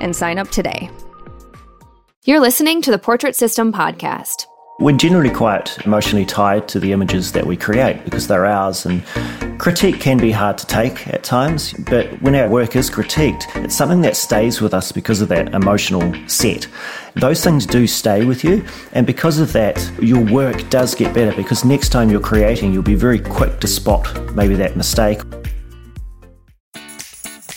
and sign up today. You're listening to the Portrait System podcast. We're generally quite emotionally tied to the images that we create because they're ours, and critique can be hard to take at times. But when our work is critiqued, it's something that stays with us because of that emotional set. Those things do stay with you, and because of that, your work does get better because next time you're creating, you'll be very quick to spot maybe that mistake.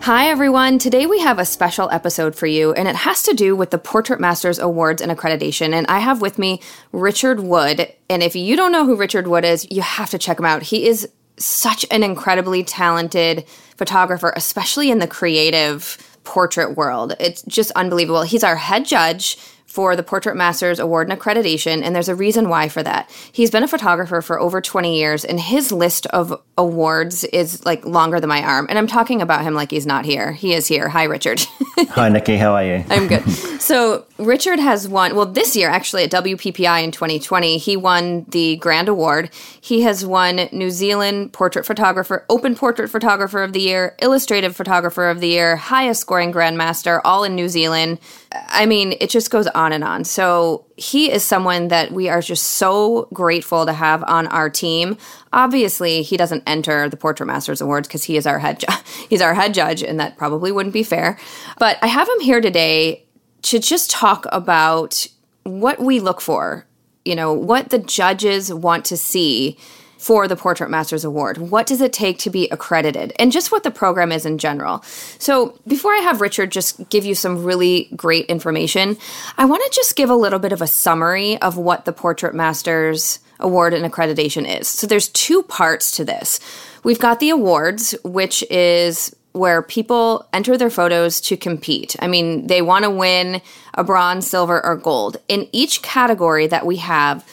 Hi, everyone. Today we have a special episode for you, and it has to do with the Portrait Masters Awards and Accreditation. And I have with me Richard Wood. And if you don't know who Richard Wood is, you have to check him out. He is such an incredibly talented photographer, especially in the creative portrait world. It's just unbelievable. He's our head judge for the Portrait Masters Award and Accreditation, and there's a reason why for that. He's been a photographer for over 20 years, and his list of awards is like longer than my arm. And I'm talking about him like he's not here. He is here. Hi, Richard. Hi, Nikki. How are you? I'm good. So, Richard has won, well, this year actually at WPPI in 2020, he won the Grand Award. He has won New Zealand Portrait Photographer, Open Portrait Photographer of the Year, Illustrative Photographer of the Year, highest scoring Grandmaster, all in New Zealand. I mean, it just goes on and on. So he is someone that we are just so grateful to have on our team. Obviously, he doesn't enter the Portrait Masters Awards because he is our head ju- he's our head judge, and that probably wouldn't be fair. But I have him here today to just talk about what we look for. You know, what the judges want to see for the Portrait Masters Award. What does it take to be accredited? And just what the program is in general. So, before I have Richard just give you some really great information, I want to just give a little bit of a summary of what the Portrait Masters Award and accreditation is. So, there's two parts to this. We've got the awards, which is where people enter their photos to compete. I mean, they want to win a bronze, silver, or gold. In each category that we have,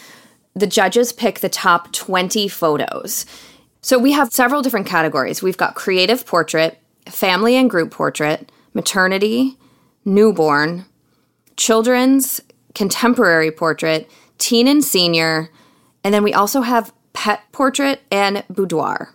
the judges pick the top 20 photos. So we have several different categories. We've got creative portrait, family and group portrait, maternity, newborn, children's, contemporary portrait, teen and senior, and then we also have pet portrait and boudoir.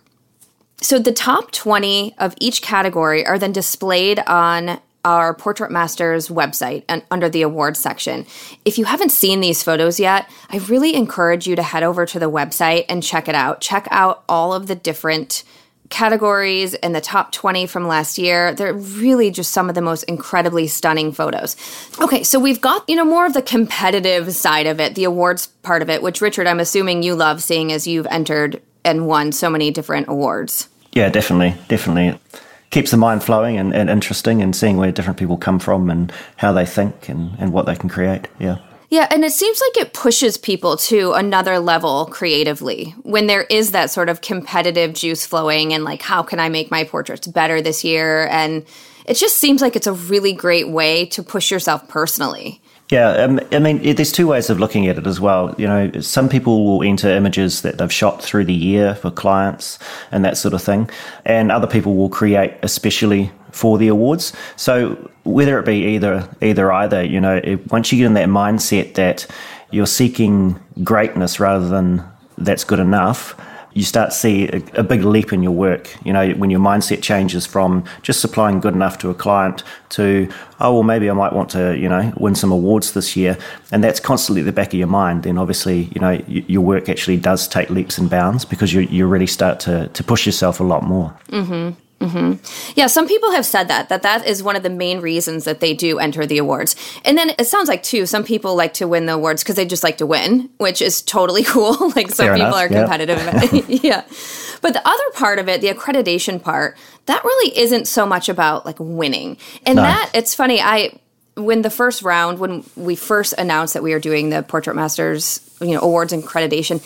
So the top 20 of each category are then displayed on our Portrait Masters website and under the awards section. If you haven't seen these photos yet, I really encourage you to head over to the website and check it out. Check out all of the different categories and the top 20 from last year. They're really just some of the most incredibly stunning photos. Okay, so we've got, you know, more of the competitive side of it, the awards part of it, which Richard, I'm assuming you love seeing as you've entered and won so many different awards. Yeah, definitely. Definitely keeps the mind flowing and, and interesting and seeing where different people come from and how they think and, and what they can create. Yeah. Yeah, and it seems like it pushes people to another level creatively when there is that sort of competitive juice flowing and like, how can I make my portraits better this year? And it just seems like it's a really great way to push yourself personally. Yeah, um, I mean, there's two ways of looking at it as well. You know, some people will enter images that they've shot through the year for clients and that sort of thing, and other people will create especially for the awards. So whether it be either either either, you know, it, once you get in that mindset that you're seeking greatness rather than that's good enough, you start to see a, a, big leap in your work. You know, when your mindset changes from just supplying good enough to a client to, oh, well, maybe I might want to, you know, win some awards this year. And that's constantly at the back of your mind. Then obviously, you know, y- your work actually does take leaps and bounds because you, you really start to, to push yourself a lot more. Mm-hmm. Mm-hmm. Yeah, some people have said that that that is one of the main reasons that they do enter the awards. And then it sounds like too, some people like to win the awards because they just like to win, which is totally cool. like some Fair people enough, are competitive. Yeah. yeah. But the other part of it, the accreditation part, that really isn't so much about like winning. And no. that it's funny, I when the first round, when we first announced that we were doing the Portrait Masters, you know, awards and accreditation,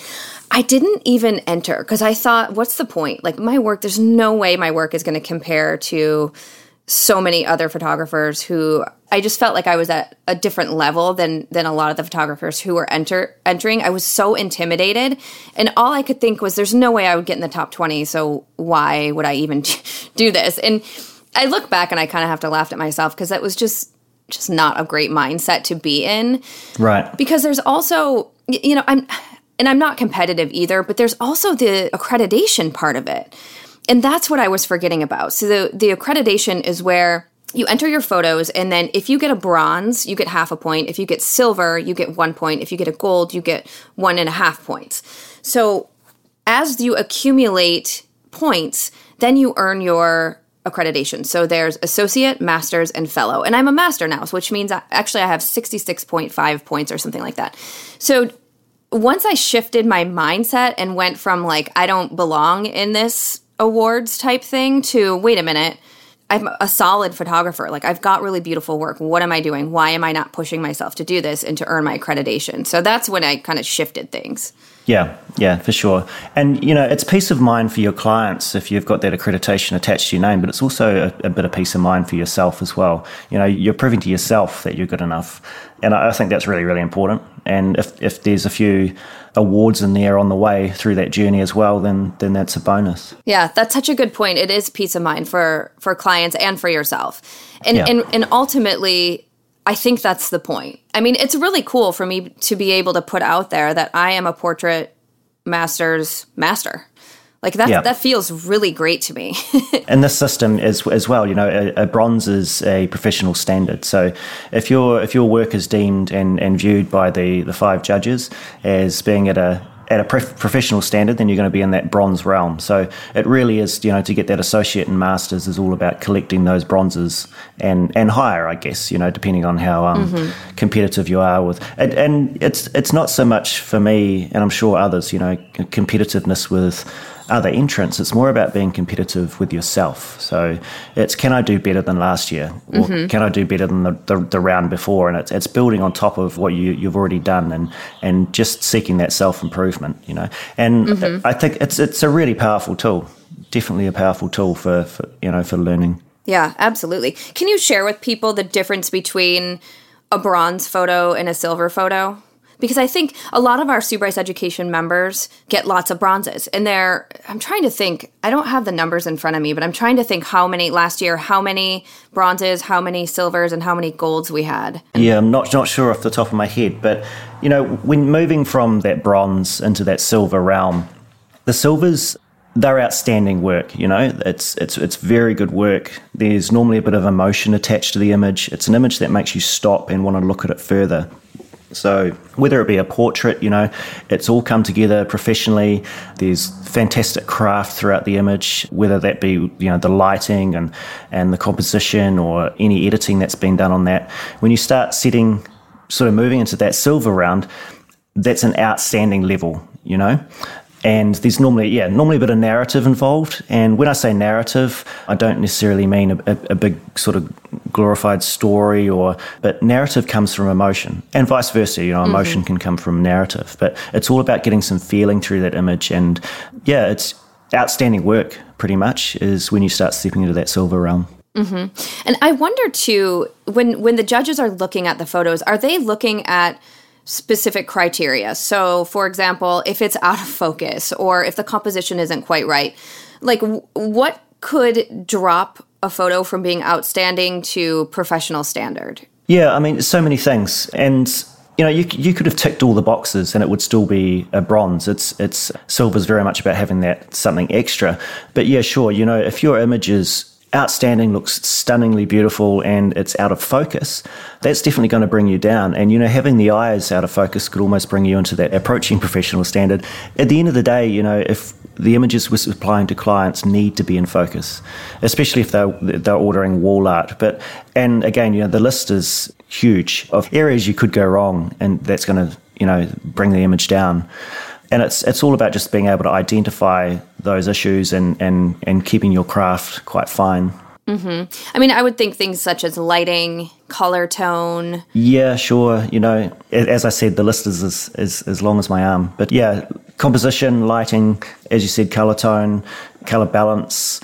I didn't even enter because I thought, what's the point? Like my work, there's no way my work is going to compare to so many other photographers who I just felt like I was at a different level than than a lot of the photographers who were enter entering. I was so intimidated, and all I could think was, "There's no way I would get in the top 20. So why would I even do this?" And I look back and I kind of have to laugh at myself because that was just just not a great mindset to be in. Right. Because there's also, you know, I'm and I'm not competitive either, but there's also the accreditation part of it. And that's what I was forgetting about. So the, the accreditation is where you enter your photos, and then if you get a bronze, you get half a point. If you get silver, you get one point. If you get a gold, you get one and a half points. So as you accumulate points, then you earn your accreditation. So there's associate, masters, and fellow. And I'm a master now, which means actually I have 66.5 points or something like that. So once I shifted my mindset and went from like, I don't belong in this awards type thing to wait a minute, I'm a solid photographer. Like, I've got really beautiful work. What am I doing? Why am I not pushing myself to do this and to earn my accreditation? So that's when I kind of shifted things. Yeah, yeah, for sure. And, you know, it's peace of mind for your clients if you've got that accreditation attached to your name, but it's also a, a, bit of peace of mind for yourself as well. You know, you're proving to yourself that you're good enough. And I think that's really, really important. And if, if there's a few awards in there on the way through that journey as well, then then that's a bonus. Yeah, that's such a good point. It is peace of mind for for clients and for yourself. And yeah. and, and ultimately I think that's the point. I mean, it's really cool for me to be able to put out there that I am a portrait master's master. Like that, yeah. that feels really great to me. and this system is as well. You know, a, a, bronze is a professional standard. So if your if your work is deemed and, and viewed by the the five judges as being at a at a professional standard, then you're going to be in that bronze realm. So it really is, you know, to get that associate and masters is all about collecting those bronzes and and higher, I guess, you know, depending on how um, mm-hmm. competitive you are with. And, and it's it's not so much for me, and I'm sure others, you know, competitiveness with other entrants. It's more about being competitive with yourself. So it's can I do better than last year, or mm-hmm. can I do better than the, the, the, round before? And it's it's building on top of what you you've already done, and and just seeking that self improvement. You know, and mm-hmm. I think it's it's a really powerful tool. Definitely a powerful tool for, for you know for learning. Yeah, absolutely. Can you share with people the difference between a bronze photo and a silver photo? Because I think a lot of our Sue Education members get lots of bronzes. And they're, I'm trying to think, I don't have the numbers in front of me, but I'm trying to think how many last year, how many bronzes, how many silvers, and how many golds we had. Yeah, I'm not, not sure off the top of my head, but you know, when moving from that bronze into that silver realm, the silvers they're outstanding work. You know, it's it's it's very good work. There's normally a bit of emotion attached to the image. It's an image that makes you stop and want to look at it further. So whether it be a portrait, you know, it's all come together professionally. There's fantastic craft throughout the image, whether that be you know the lighting and and the composition or any editing that's been done on that. When you start setting, sort of moving into that silver round, that's an outstanding level, you know and there's normally yeah normally a bit of narrative involved and when i say narrative i don't necessarily mean a, a, a, big sort of glorified story or but narrative comes from emotion and vice versa you know mm-hmm. emotion can come from narrative but it's all about getting some feeling through that image and yeah it's outstanding work pretty much is when you start stepping into that silver realm mm-hmm. and i wonder too when when the judges are looking at the photos are they looking at specific criteria. So, for example, if it's out of focus or if the composition isn't quite right, like w- what could drop a photo from being outstanding to professional standard? Yeah, I mean, so many things. And you know, you, you could have ticked all the boxes and it would still be a bronze. It's it's silver's very much about having that something extra. But yeah, sure, you know, if your image is outstanding, looks stunningly beautiful, and it's out of focus, that's definitely going to bring you down. And, you know, having the eyes out of focus could almost bring you into that approaching professional standard. At the end of the day, you know, if the images we're supplying to clients need to be in focus, especially if they're, they're ordering wall art. But, and again, you know, the list is huge of areas you could go wrong, and that's going to, you know, bring the image down and it's it's all about just being able to identify those issues and and and keeping your craft quite fine. Mm-hmm. I mean, I would think things such as lighting, color tone. Yeah, sure. You know, as I said, the list is as, is as long as my arm. But yeah, composition, lighting, as you said, color tone, color balance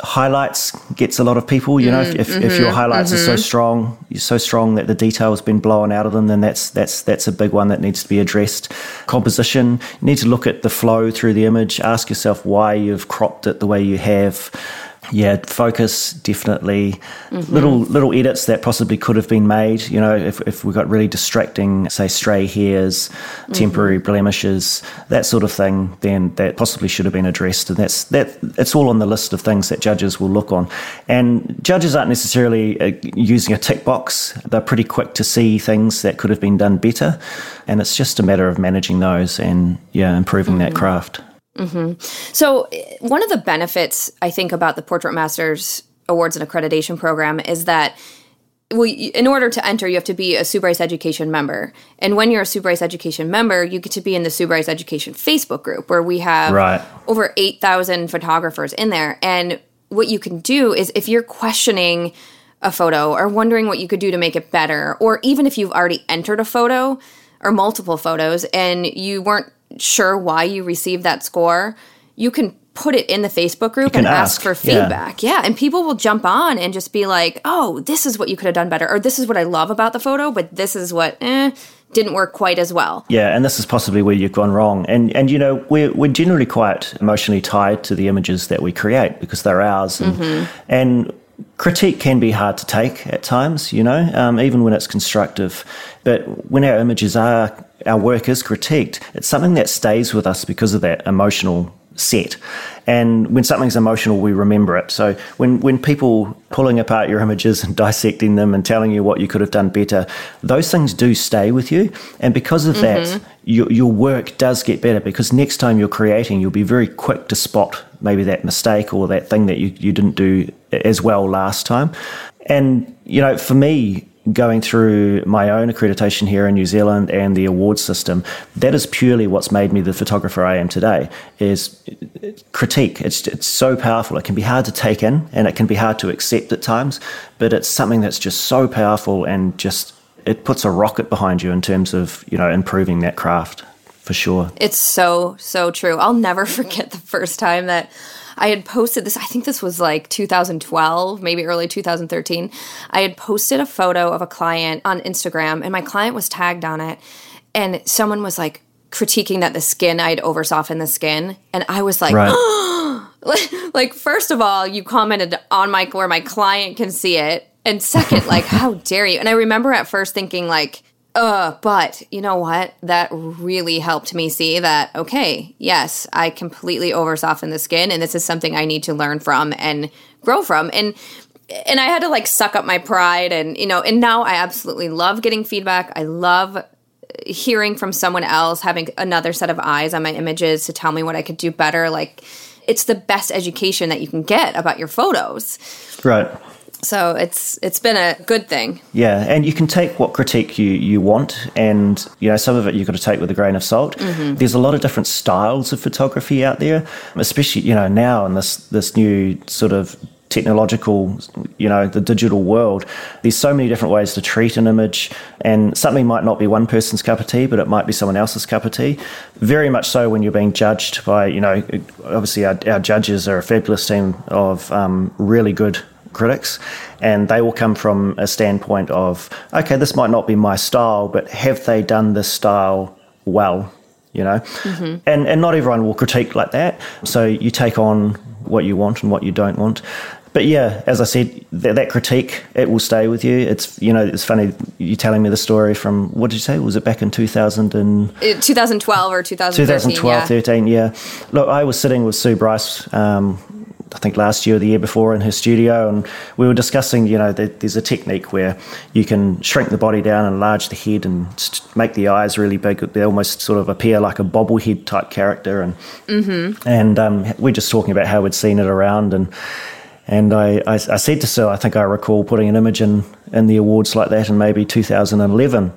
highlights gets a lot of people. You know, mm, if, mm-hmm, if your mm-hmm, highlights mm-hmm. are so mm-hmm. strong, you're so strong that the detail has been blown out of them, then that's that's that's a big one that needs to be addressed. Composition, you need to look at the flow through the image. Ask yourself why you've cropped it the way you have yeah, focus definitely. Mm-hmm. Little little edits that possibly could have been made. You know, if if we got really distracting, say stray hairs, mm-hmm. temporary blemishes, that sort of thing, then that possibly should have been addressed. And that's that. It's all on the list of things that judges will look on. And judges aren't necessarily uh, using a tick box. They're pretty quick to see things that could have been done better. And it's just a matter of managing those and yeah, improving mm-hmm. that craft. Mm-hmm. So, one of the benefits I think about the Portrait Masters Awards and Accreditation Program is that well, in order to enter, you have to be a Sue Bryce Education member. And when you're a Sue Bryce Education member, you get to be in the Sue Bryce Education Facebook group where we have right. over 8,000 photographers in there. And what you can do is if you're questioning a photo or wondering what you could do to make it better, or even if you've already entered a photo or multiple photos and you weren't sure why you received that score, you can put it in the Facebook group and ask, ask for feedback. Yeah. yeah. And people will jump on and just be like, oh, this is what you could have done better. Or this is what I love about the photo, but this is what, eh, didn't work quite as well. Yeah, and this is possibly where you've gone wrong. And and you know, we're we're generally quite emotionally tied to the images that we create because they're ours and mm-hmm. and critique can be hard to take at times, you know, um, even when it's constructive. But when our images are, our work is critiqued, it's something that stays with us because of that emotional set. And when something's emotional, we remember it. So when, when people pulling apart your images and dissecting them and telling you what you could have done better, those things do stay with you. And because of mm-hmm. that, your, your work does get better because next time you're creating, you'll be very quick to spot maybe that mistake or that thing that you, you didn't do as well last time. And, you know, for me, going through my own accreditation here in New Zealand and the award system, that is purely what's made me the photographer I am today. Is critique. It's it's so powerful. It can be hard to take in, and it can be hard to accept at times. But it's something that's just so powerful, and just it puts a rocket behind you in terms of you know improving that craft for sure. It's so so true. I'll never forget the first time that I had posted this, I think this was like 2012, maybe early 2013. I had posted a photo of a client on Instagram and my client was tagged on it. And someone was like critiquing that the skin, I'd over softened the skin. And I was like, right. like, first of all, you commented on my, where my client can see it. And second, like, how dare you? And I remember at first thinking, like, uh, but you know what? That really helped me see that, okay, yes, I completely over soften the skin and this is something I need to learn from and grow from. And and I had to like suck up my pride and you know, and now I absolutely love getting feedback. I love hearing from someone else, having another set of eyes on my images to tell me what I could do better. Like it's the best education that you can get about your photos. Right. So it's it's been a good thing. Yeah, and you can take what critique you you want, and you know some of it you've got to take with a grain of salt. Mm-hmm. There's a lot of different styles of photography out there, especially you know now in this this new sort of technological, you know, the digital world, there's so many different ways to treat an image, and something might not be one person's cup of tea, but it might be someone else's cup of tea. Very much so when you're being judged by, you know, obviously our, our judges are a fabulous team of um, really good critics, and they will come from a standpoint of, okay, this might not be my style, but have they done this style well? You know, mm-hmm. and and not everyone will critique like that. So you take on what you want and what you don't want. but yeah, as I said, that, that, critique it will stay with you. It's you know it's funny you telling me the story from what did you say? Was it back in two thousand and uh, 2012 or 2013? 2012, yeah. 13, yeah. Look, I was sitting with Sue Bryce. Um, I think last year or the year before in her studio, and we were discussing, you know, that there's a technique where you can shrink the body down, and enlarge the head, and make the eyes really big. They almost sort of appear like a bobblehead type character, and mm-hmm. and um, we're just talking about how we'd seen it around, and and I, I, I said to Sue, I think I recall putting an image in in the awards like that in maybe 2011,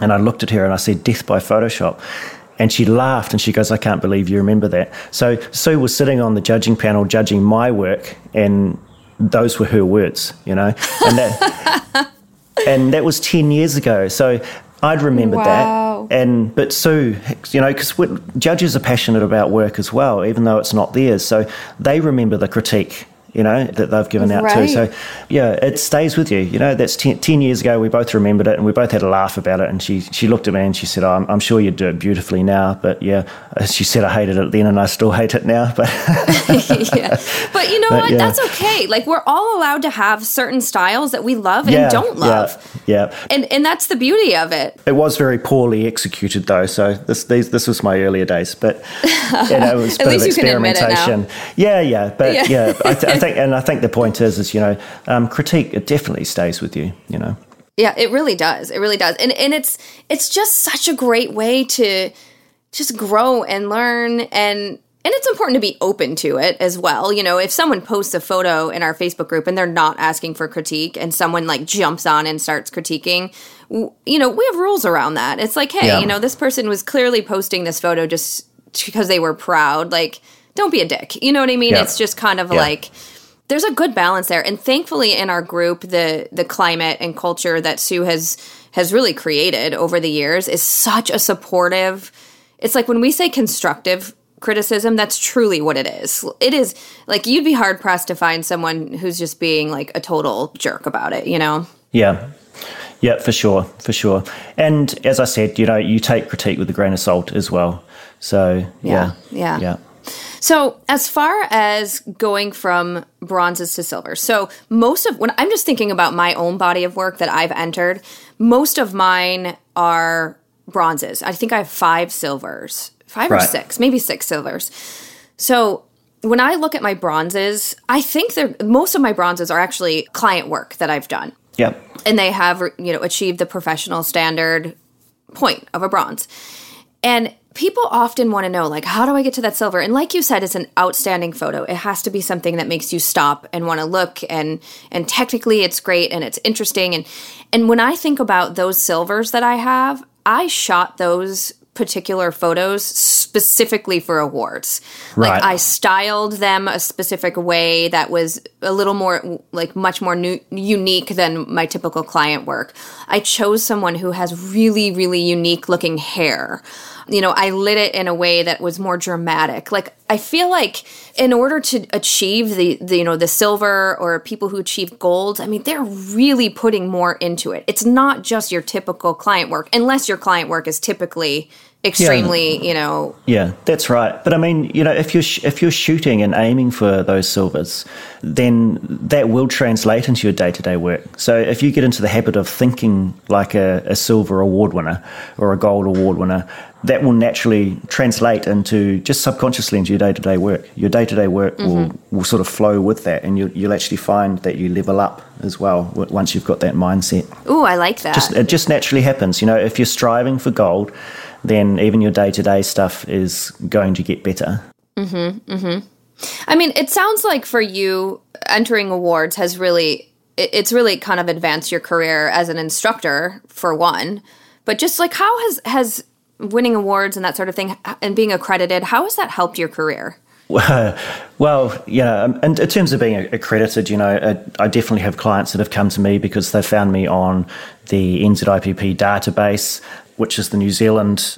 and I looked at her and I said, "Death by Photoshop." And she laughed and she goes, I can't believe you remember that. So Sue was sitting on the judging panel judging my work, and those were her words, you know? And that, and that was 10 years ago. So I'd remembered wow. that. And but Sue, you know, because judges are passionate about work as well, even though it's not theirs. So they remember the critique you know, that they've given out right. too. So, yeah, it stays with you. You know, that's ten, 10, years ago. We both remembered it and we both had a laugh about it. And she, she looked at me and she said, oh, I'm, I'm, sure you'd do it beautifully now. But yeah, uh, she said I hated it then and I still hate it now. But, yeah. but you know but, what? Yeah. That's okay. Like, we're all allowed to have certain styles that we love and yeah, don't love. Yeah, yeah. And, and that's the beauty of it. It was very poorly executed, though. So, this, these, this was my earlier days. But, you know, it was a bit of experimentation. Yeah, yeah. But yeah, yeah I, th- I think think, and I think the point is, is you know, um, critique it definitely stays with you. You know. Yeah, it really does. It really does, and and it's it's just such a great way to just grow and learn and and it's important to be open to it as well. You know, if someone posts a photo in our Facebook group and they're not asking for critique and someone like jumps on and starts critiquing, you know, we have rules around that. It's like, hey, yeah. you know, this person was clearly posting this photo just because they were proud. Like, don't be a dick. You know what I mean? Yeah. It's just kind of yeah. like there's a good balance there. And thankfully in our group the the climate and culture that sue has has really created over the years is such a supportive it's like when we say constructive criticism that's truly what it is. It is like you'd be hard pressed to find someone who's just being like a total jerk about it you know? Yeah. Yeah for sure for sure. And as i said you know you take critique with a grain of salt as well. So yeah yeah, yeah. yeah. So, as far as going from bronzes to silver, so most of when I'm just thinking about my own body of work that I've entered, most of mine are bronzes. I think I have five silvers, five right. or six, maybe six silvers. So, when I look at my bronzes, I think they're most of my bronzes are actually client work that I've done. Yep. And they have, you know, achieved the professional standard point of a bronze. And people often want to know like how do i get to that silver and like you said it's an outstanding photo it has to be something that makes you stop and want to look and and technically it's great and it's interesting and and when i think about those silvers that i have i shot those particular photos specifically for awards. Right. Like I styled them a specific way that was a little more like much more new, unique than my typical client work. I chose someone who has really really unique looking hair you know, I lit it in a way that was more dramatic. Like I feel like in order to achieve the, the you know the silver or people who achieve gold, I mean they're really putting more into it. It's not just your typical client work, unless your client work is typically extremely, yeah. you know. Yeah, that's right. But I mean, you know, if you're sh- if you're shooting and aiming for those silvers, then that will translate into your day to day work. So if you get into the habit of thinking like a, a silver award winner or a gold award winner, that will naturally translate into just subconsciously into your day to day work. Your day to day work mm-hmm. will, will sort of flow with that, and you, you'll actually find that you level up as well once you've got that mindset. Oh, I like that. Just, it just naturally happens. You know, if you're striving for gold, then even your day to day stuff is going to get better. Mm-hmm. Mm-hmm. I mean, it sounds like for you, entering awards has really, it's really kind of advanced your career as an instructor for one. But just like how has has winning awards and that sort of thing and being accredited, how has that helped your career? Well, yeah, um, and in terms of being accredited, you know, I definitely have clients that have come to me because they found me on the NZIPP database, which is the New Zealand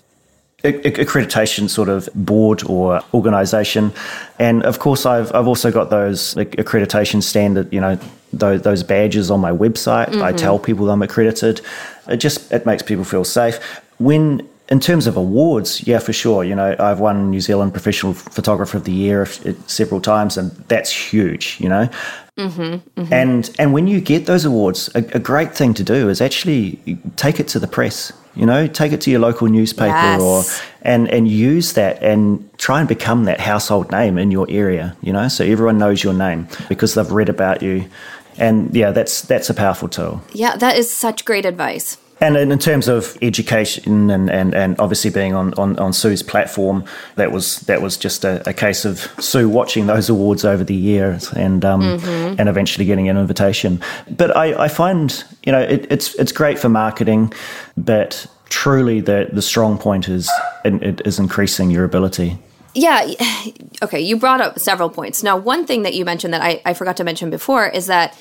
accreditation sort of board or organisation, and of course I've I've also got those accreditation standard, you know, those, those badges on my website. Mm-hmm. I tell people I'm accredited. It just it makes people feel safe when in terms of awards, yeah, for sure. You know, I've won New Zealand Professional Photographer of the Year several times, and that's huge. You know, Mm-hmm, mm-hmm. And and when you get those awards, a, a, great thing to do is actually take it to the press. You know, take it to your local newspaper yes. or and and use that and try and become that household name in your area. You know, so everyone knows your name because they've read about you. And yeah, that's that's a powerful tool. Yeah, that is such great advice. And in terms of education and, and, and obviously being on, on, on Sue's platform, that was that was just a, a, case of Sue watching those awards over the years and um, mm-hmm. and eventually getting an invitation. But I, I find you know it, it's it's great for marketing, but truly the the strong point is it is increasing your ability. Yeah. Okay. You brought up several points. Now, one thing that you mentioned that I, I forgot to mention before is that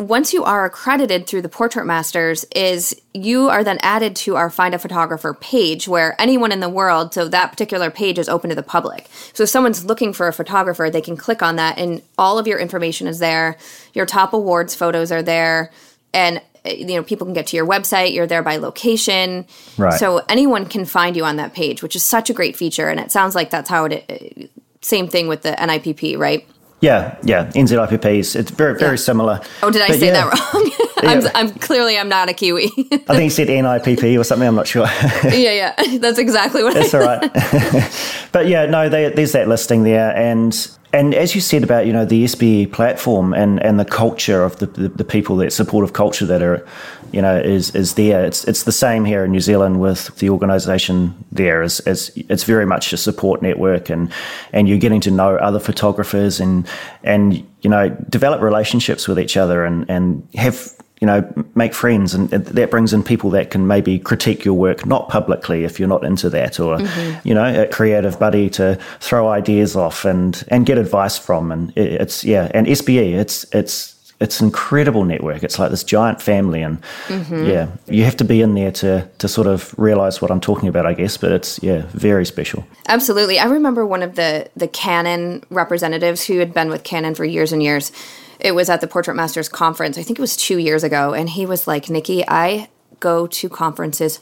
once you are accredited through the Portrait Masters, is you are then added to our Find a Photographer page where anyone in the world, so that particular page is open to the public. So if someone's looking for a photographer, they can click on that and all of your information is there. Your top awards photos are there. And eh, you know people can get to your website you're there by location right so anyone can find you on that page which is such a great feature and it sounds like that's how it eh, same thing with the nipp right yeah, yeah. NZIPPs. It's very, very yeah. similar. Oh, did I but say yeah. that wrong? I'm, yeah. I'm, clearly I'm not a Kiwi. I think you said NIPP or something. I'm not sure. yeah, yeah. That's exactly what. That's I all right. but yeah, no, they, there's that listing there, and and as you said about you know the SBE platform and, and the culture of the, the, the, people that supportive culture that are you know is is there. It's it's the same here in New Zealand with the organisation there. As, as it's very much a support network and and you're getting to know other photographers and and you know develop relationships with each other and and have you know, make friends, and that brings in people that can maybe critique your work, not publicly if you're not into that, or mm-hmm. you know, a creative buddy to throw ideas off and and get advice from, and it's yeah, and SBE, it's it's it's an incredible network. It's like this giant family, and mm-hmm. yeah, you have to be in there to to sort of realize what I'm talking about, I guess. But it's yeah, very special. Absolutely, I remember one of the the Canon representatives who had been with Canon for years and years it was at the Portrait Masters conference. I think it was two years ago, and he was like, "Nikki, I go to conferences."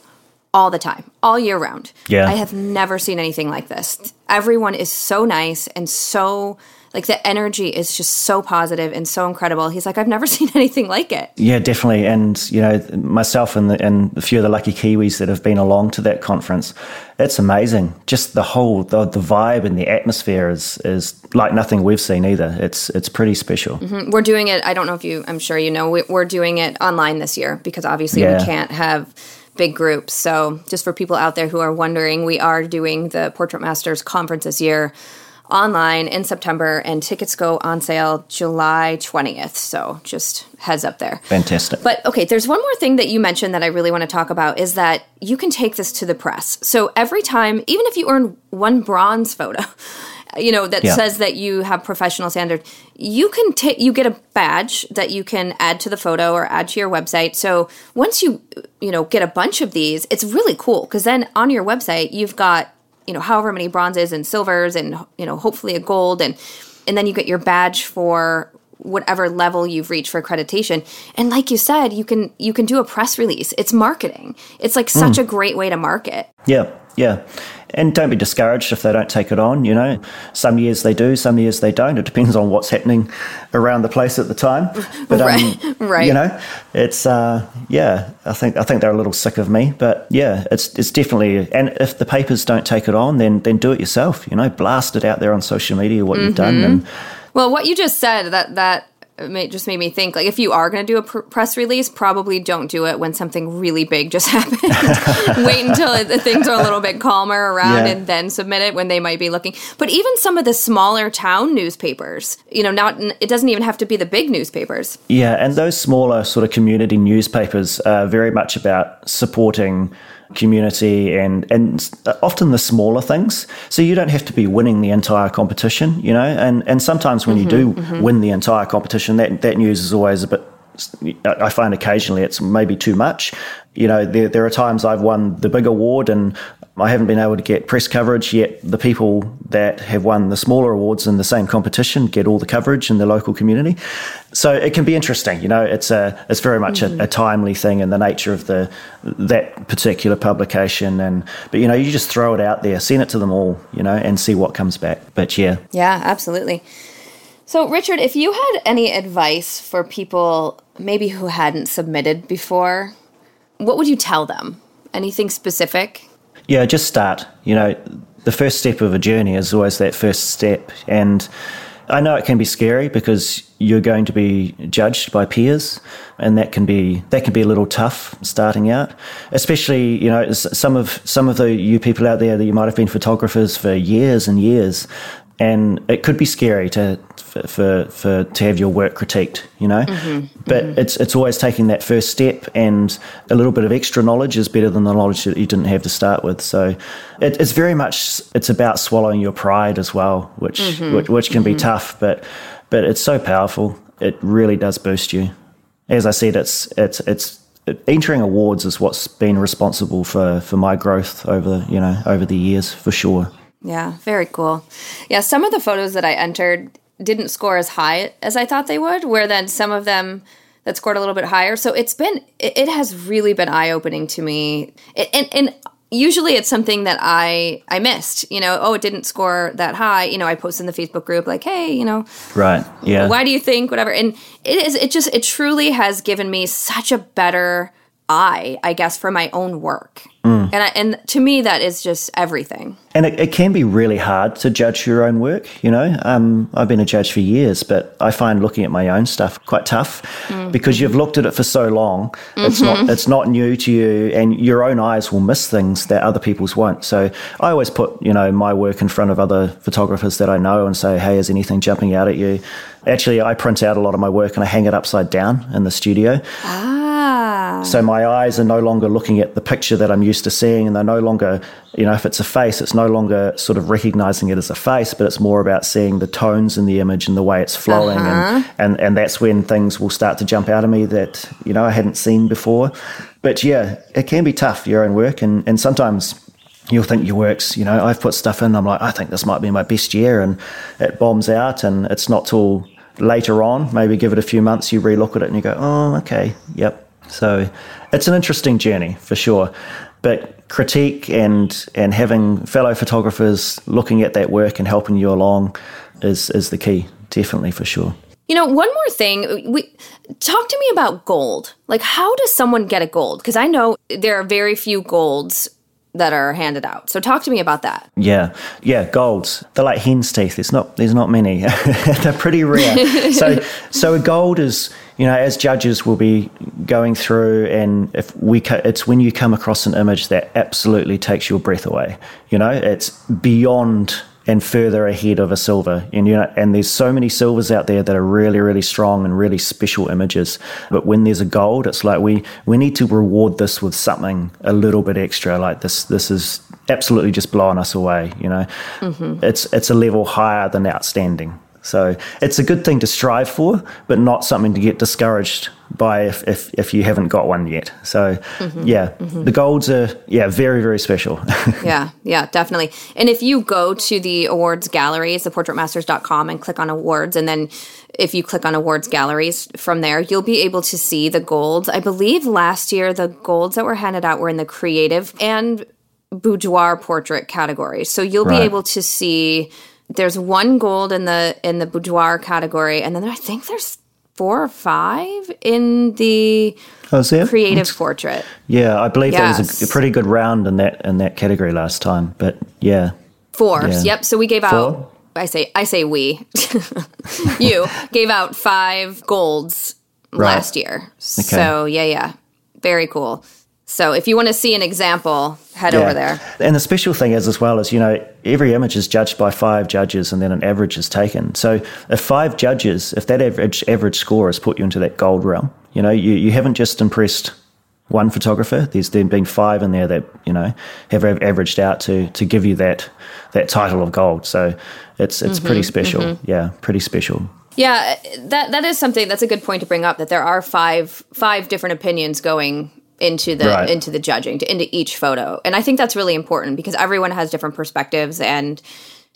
all the time, all year round. Yeah. I have never seen anything like this. Everyone is so nice and so like the energy is just so positive and so incredible. He's like, I've never seen anything like it. Yeah, definitely. And you know, myself and the, and a few of the lucky Kiwis that have been along to that conference, it's amazing. Just the whole the, the vibe and the atmosphere is is like nothing we've seen either. It's it's pretty special. Mm-hmm. We're doing it. I don't know if you. I'm sure you know. We, are doing it online this year because obviously yeah. we can't have big groups. So, just for people out there who are wondering, we are doing the Portrait Masters conference this year online in September, and tickets go on sale July 20th. So just heads up there. Fantastic. But okay, there's one more thing that you mentioned that I really want to talk about is that you can take this to the press. So every time, even if you earn one bronze photo, you know that yeah. says that you have professional standard you can take you get a badge that you can add to the photo or add to your website so once you you know get a bunch of these it's really cool because then on your website you've got you know however many bronzes and silvers and you know hopefully a gold. And and then you get your badge for whatever level you've reached for accreditation. And like you said you can you can do a press release. It's marketing. It's like such mm. a great way to market. Yeah yeah and don't be discouraged if they don't take it on. You know, some years they do, some years they don't. It depends on what's happening around the place at the time. But um, right, right. You know, it's uh, yeah. I think I think they're a little sick of me, but yeah, it's it's definitely. And if the papers don't take it on, then then do it yourself. You know, blast it out there on social media what mm-hmm. you've done. Mm-hmm. And well, what you just said that that it just made me think like if you are going to do a pr- press release probably don't do it when something really big just happened. Wait until it, things are a little bit calmer around yeah. and then submit it when they might be looking. But even some of the smaller town newspapers you know not it doesn't even have to be the big newspapers. Yeah and those smaller sort of community newspapers are very much about supporting community and and often the smaller things. So you don't have to be winning the entire competition, you know. And and sometimes when mm-hmm, you do mm-hmm. win the entire competition, that that news is always a bit. I find occasionally it's maybe too much. You know, there there are times I've won the big award and I haven't been able to get press coverage yet. The people that have won the smaller awards in the same competition get all the coverage in the local community. So it can be interesting. You know, it's a it's very much mm-hmm. a, a, timely thing in the nature of the that particular publication. And but you know, you just throw it out there, send it to them all, you know, and see what comes back. But yeah, yeah, absolutely. So, Richard, if you had any advice for people maybe who hadn't submitted before, what would you tell them? Anything specific? Yeah, just start. You know, the first step of a journey is always that first step. And I know it can be scary because you're going to be judged by peers, and that can be that can be a little tough starting out. Especially, you know, some of some of the you people out there that you might have been photographers for years and years, and it could be scary to for, for, for to have your work critiqued, you know. Mm-hmm, but mm-hmm. it's it's always taking that first step, and a little bit of extra knowledge is better than the knowledge that you didn't have to start with. So it, it's very much it's about swallowing your pride as well, which mm-hmm, which, which, can be mm-hmm. tough, but but it's so powerful. It really does boost you. As I said, it's it's it's entering awards is what's been responsible for for my growth over you know over the years for sure. Yeah, very cool. Yeah, some of the photos that I entered didn't score as high as I thought they would, where then some of them that scored a little bit higher. So it's been, it, it has really been eye opening to me. It, and, and usually it's something that I I missed. You know, oh, it didn't score that high. You know, I posted in the Facebook group like, hey, you know, right, yeah. Why do you think whatever? And it is. It just it truly has given me such a better eye, I guess, for my own work. Mm. And I, and to me, that is just everything. And it, it, can be really hard to judge your own work. You know, um, I've been a judge for years, but I find looking at my own stuff quite tough mm. because you've looked at it for so long. Mm-hmm. It's not it's not new to you, and your own eyes will miss things that other people's won't. So I always put you know my work in front of other photographers that I know and say, hey, is anything jumping out at you? Actually, I print out a lot of my work and I hang it upside down in the studio. Ah. So my eyes are no longer looking at the picture that I'm used to seeing, and they're no longer, you know, if it's a face, it's no longer sort of recognizing it as a face, but it's more about seeing the tones in the image and the way it's flowing, uh-huh. and, and and that's when things will start to jump out of me that you know I hadn't seen before. But yeah, it can be tough your own work, and and sometimes you'll think your work's, you know, I've put stuff in, I'm like, I think this might be my best year, and it bombs out, and it's not till later on, maybe give it a few months, you relook at it and you go, oh, okay, yep, so it's an interesting journey for sure. But critique and and having fellow photographers looking at that work and helping you along is is the key, definitely for sure. You know, one more thing. We talk to me about gold. Like, how does someone get a gold? Because I know there are very few golds that are handed out. So talk to me about that. Yeah, yeah, golds. They're like hen's teeth. There's not there's not many. They're pretty rare. so so a gold is you know as judges we'll be going through and if we it's when you come across an image that absolutely takes your breath away. You know, it's beyond and further ahead of a silver. And you know, and there's so many silvers out there that are really, really strong and really special images. But when there's a gold, it's like we we need to reward this with something a little bit extra. Like this, this is absolutely just blowing us away. You know, mm-hmm. it's it's a level higher than outstanding. So it's a good thing to strive for, but not something to get discouraged by if, if, if you haven't got one yet. So mm-hmm, yeah, mm-hmm. the golds are yeah very very special. yeah, yeah, definitely. And if you go to the awards galleries, theportraitmasters.com, and click on awards, and then if you click on awards galleries from there, you'll be able to see the golds. I believe last year the golds that were handed out were in the creative and boudoir portrait category. So you'll right. be able to see there's one gold in the in the boudoir category, and then I think there's four or five in the oh, creative portrait. Yeah, I believe yes. that was a, a, pretty good round in that in that category last time. But yeah, four. Yeah. Yep. So we gave four? out. I say I say we. you gave out five golds right. last year. Okay. So yeah, yeah, very cool. So if you want to see an example, head yeah. over there. And the special thing is, as well, is you know every image is judged by five judges, and then an average is taken. So if five judges, if that average average score has put you into that gold realm, you know you, you haven't just impressed one photographer. There's then been five in there that you know have averaged out to to give you that that title of gold. So it's it's mm-hmm, pretty special. Mm-hmm. Yeah, pretty special. Yeah, that that is something that's a good point to bring up. That there are five five different opinions going into the right. into the judging to, into each photo and i think that's really important because everyone has different perspectives and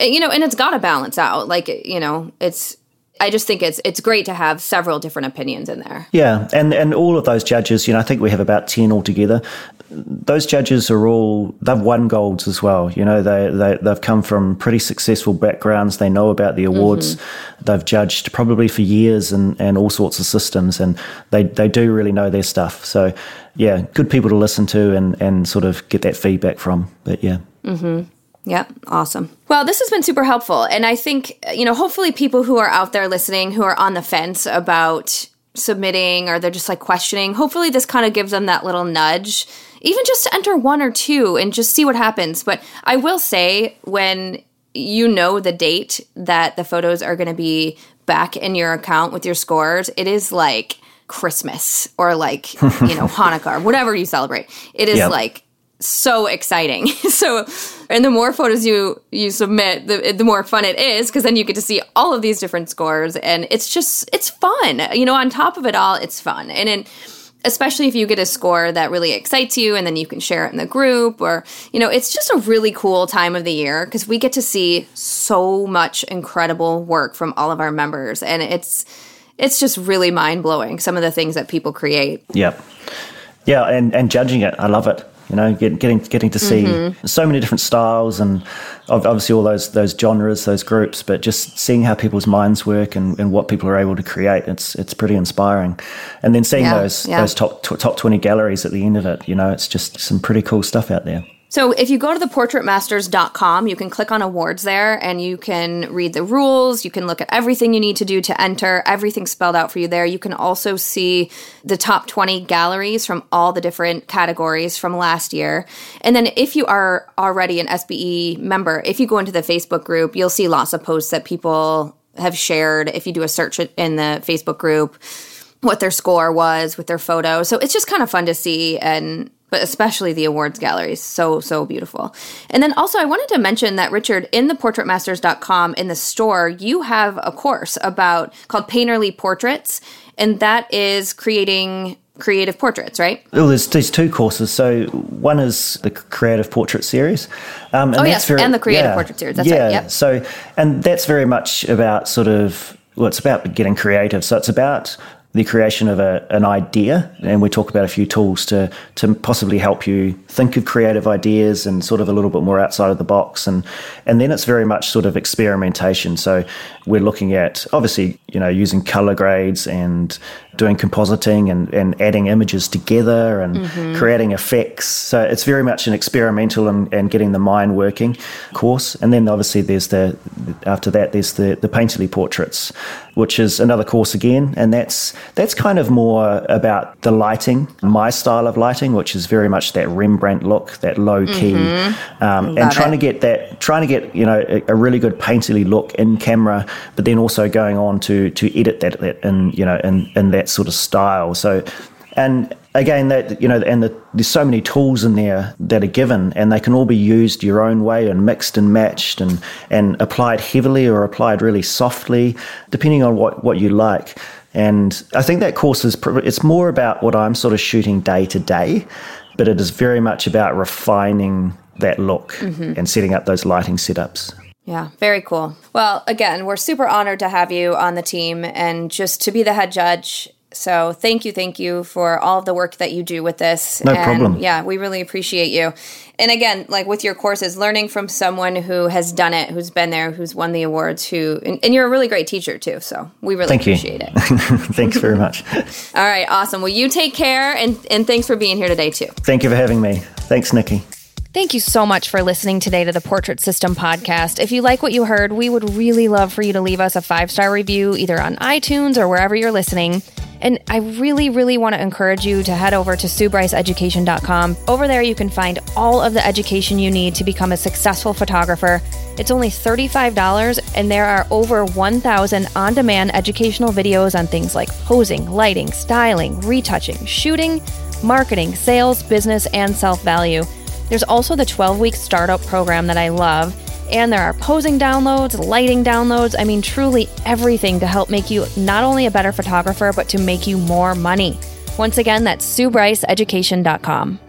you know and it's got to balance out like you know it's I just think it's it's great to have several different opinions in there. Yeah, and and all of those judges, you know, I think we have about ten altogether. Those judges are all they've won golds as well. You know, they, they they've come from pretty successful backgrounds. They know about the awards. Mm-hmm. They've judged probably for years and, and all sorts of systems, and they they do really know their stuff. So yeah, good people to listen to and and sort of get that feedback from. But yeah. Mm-hmm. Yep, awesome. Well, this has been super helpful. And I think, you know, hopefully people who are out there listening who are on the fence about submitting or they're just like questioning, hopefully this kind of gives them that little nudge, even just to enter one or two and just see what happens. But I will say, when you know the date that the photos are going to be back in your account with your scores, it is like Christmas or like, you know, Hanukkah or whatever you celebrate. It is yep. like so exciting. so, and the more photos you you submit, the the more fun it is because then you get to see all of these different scores, and it's just it's fun. You know, on top of it all, it's fun, and then especially if you get a score that really excites you and then you can share it in the group or you know it's just a really cool time of the year because we get to see so much incredible work from all of our members and it's it's just really mind-blowing some of the things that people create. Yep yeah and and judging it i love it you know, get, getting getting to see mm-hmm. so many different styles and obviously all those those genres, those groups, but just seeing how people's minds work and, and what people are able to create, it's it's pretty inspiring. And then seeing yeah, those yeah. those top top twenty galleries at the end of it, you know, it's just some pretty cool stuff out there. So if you go to theportraitmasters.com, you can click on awards there and you can read the rules. You can look at everything you need to do to enter, everything spelled out for you there. You can also see the top 20 galleries from all the different categories from last year. And then if you are already an SBE member, if you go into the Facebook group, you'll see lots of posts that people have shared. If you do a search in the Facebook group, what their score was with their photo. So it's just kind of fun to see and but especially the awards gallery. Is so so beautiful. And then also i wanted to mention that richard in the portraitmasters.com in the store you have a course about called painterly portraits and that is creating creative portraits right? Well there's, there's two courses. So one is the creative portrait series um, and oh yes very, and the creative yeah, portrait series that's yeah, right yep. so and that's very much about sort of well, it's about getting creative. So it's about the creation of a, an idea, and we talk about a few tools to to possibly help you think of creative ideas and sort of a little bit more outside of the box, and and then it's very much sort of experimentation. So we're looking at obviously you know using color grades and doing compositing and, and adding images together and mm-hmm. creating effects. So it's very much an experimental and, and getting the mind working course. And then obviously there's the after that there's the the painterly portraits, which is another course again, and that's that's kind of more about the lighting, my style of lighting, which is very much that Rembrandt look, that low key, mm-hmm. um, and trying it. to get that, trying to get you know a, a, really good painterly look in camera, but then also going on to to edit that, that in you know in in that sort of style. So and again that you know and the, there's so many tools in there that are given and they can all be used your own way and mixed and matched and and applied heavily or applied really softly depending on what what you like and I think that course is it's more about what I'm sort of shooting day to day, but it is very much about refining that look mm-hmm. and setting up those lighting setups. Yeah, very cool. Well, again, we're super honored to have you on the team and just to be the head judge so thank you, thank you for all the work that you do with this. No and problem. Yeah, we really appreciate you. And again, like with your courses, learning from someone who has done it, who's been there, who's won the awards, who and, and you're a really great teacher too. So we really thank appreciate you. it. thanks very much. all right, awesome. Well, you take care, and and thanks for being here today too. Thank you for having me. Thanks, Nikki. Thank you so much for listening today to the Portrait System podcast. If you like what you heard, we would really love for you to leave us a five star review either on iTunes or wherever you're listening. And I really, really want to encourage you to head over to SueBryceEducation.com. Over there, you can find all of the education you need to become a successful photographer. It's only $35, and there are over 1,000 on demand educational videos on things like posing, lighting, styling, retouching, shooting, marketing, sales, business, and self value. There's also the 12 week startup program that I love and there are posing downloads, lighting downloads. I mean, truly everything to help make you not only a better photographer, but to make you more money. Once again, that's SueBryceEducation.com.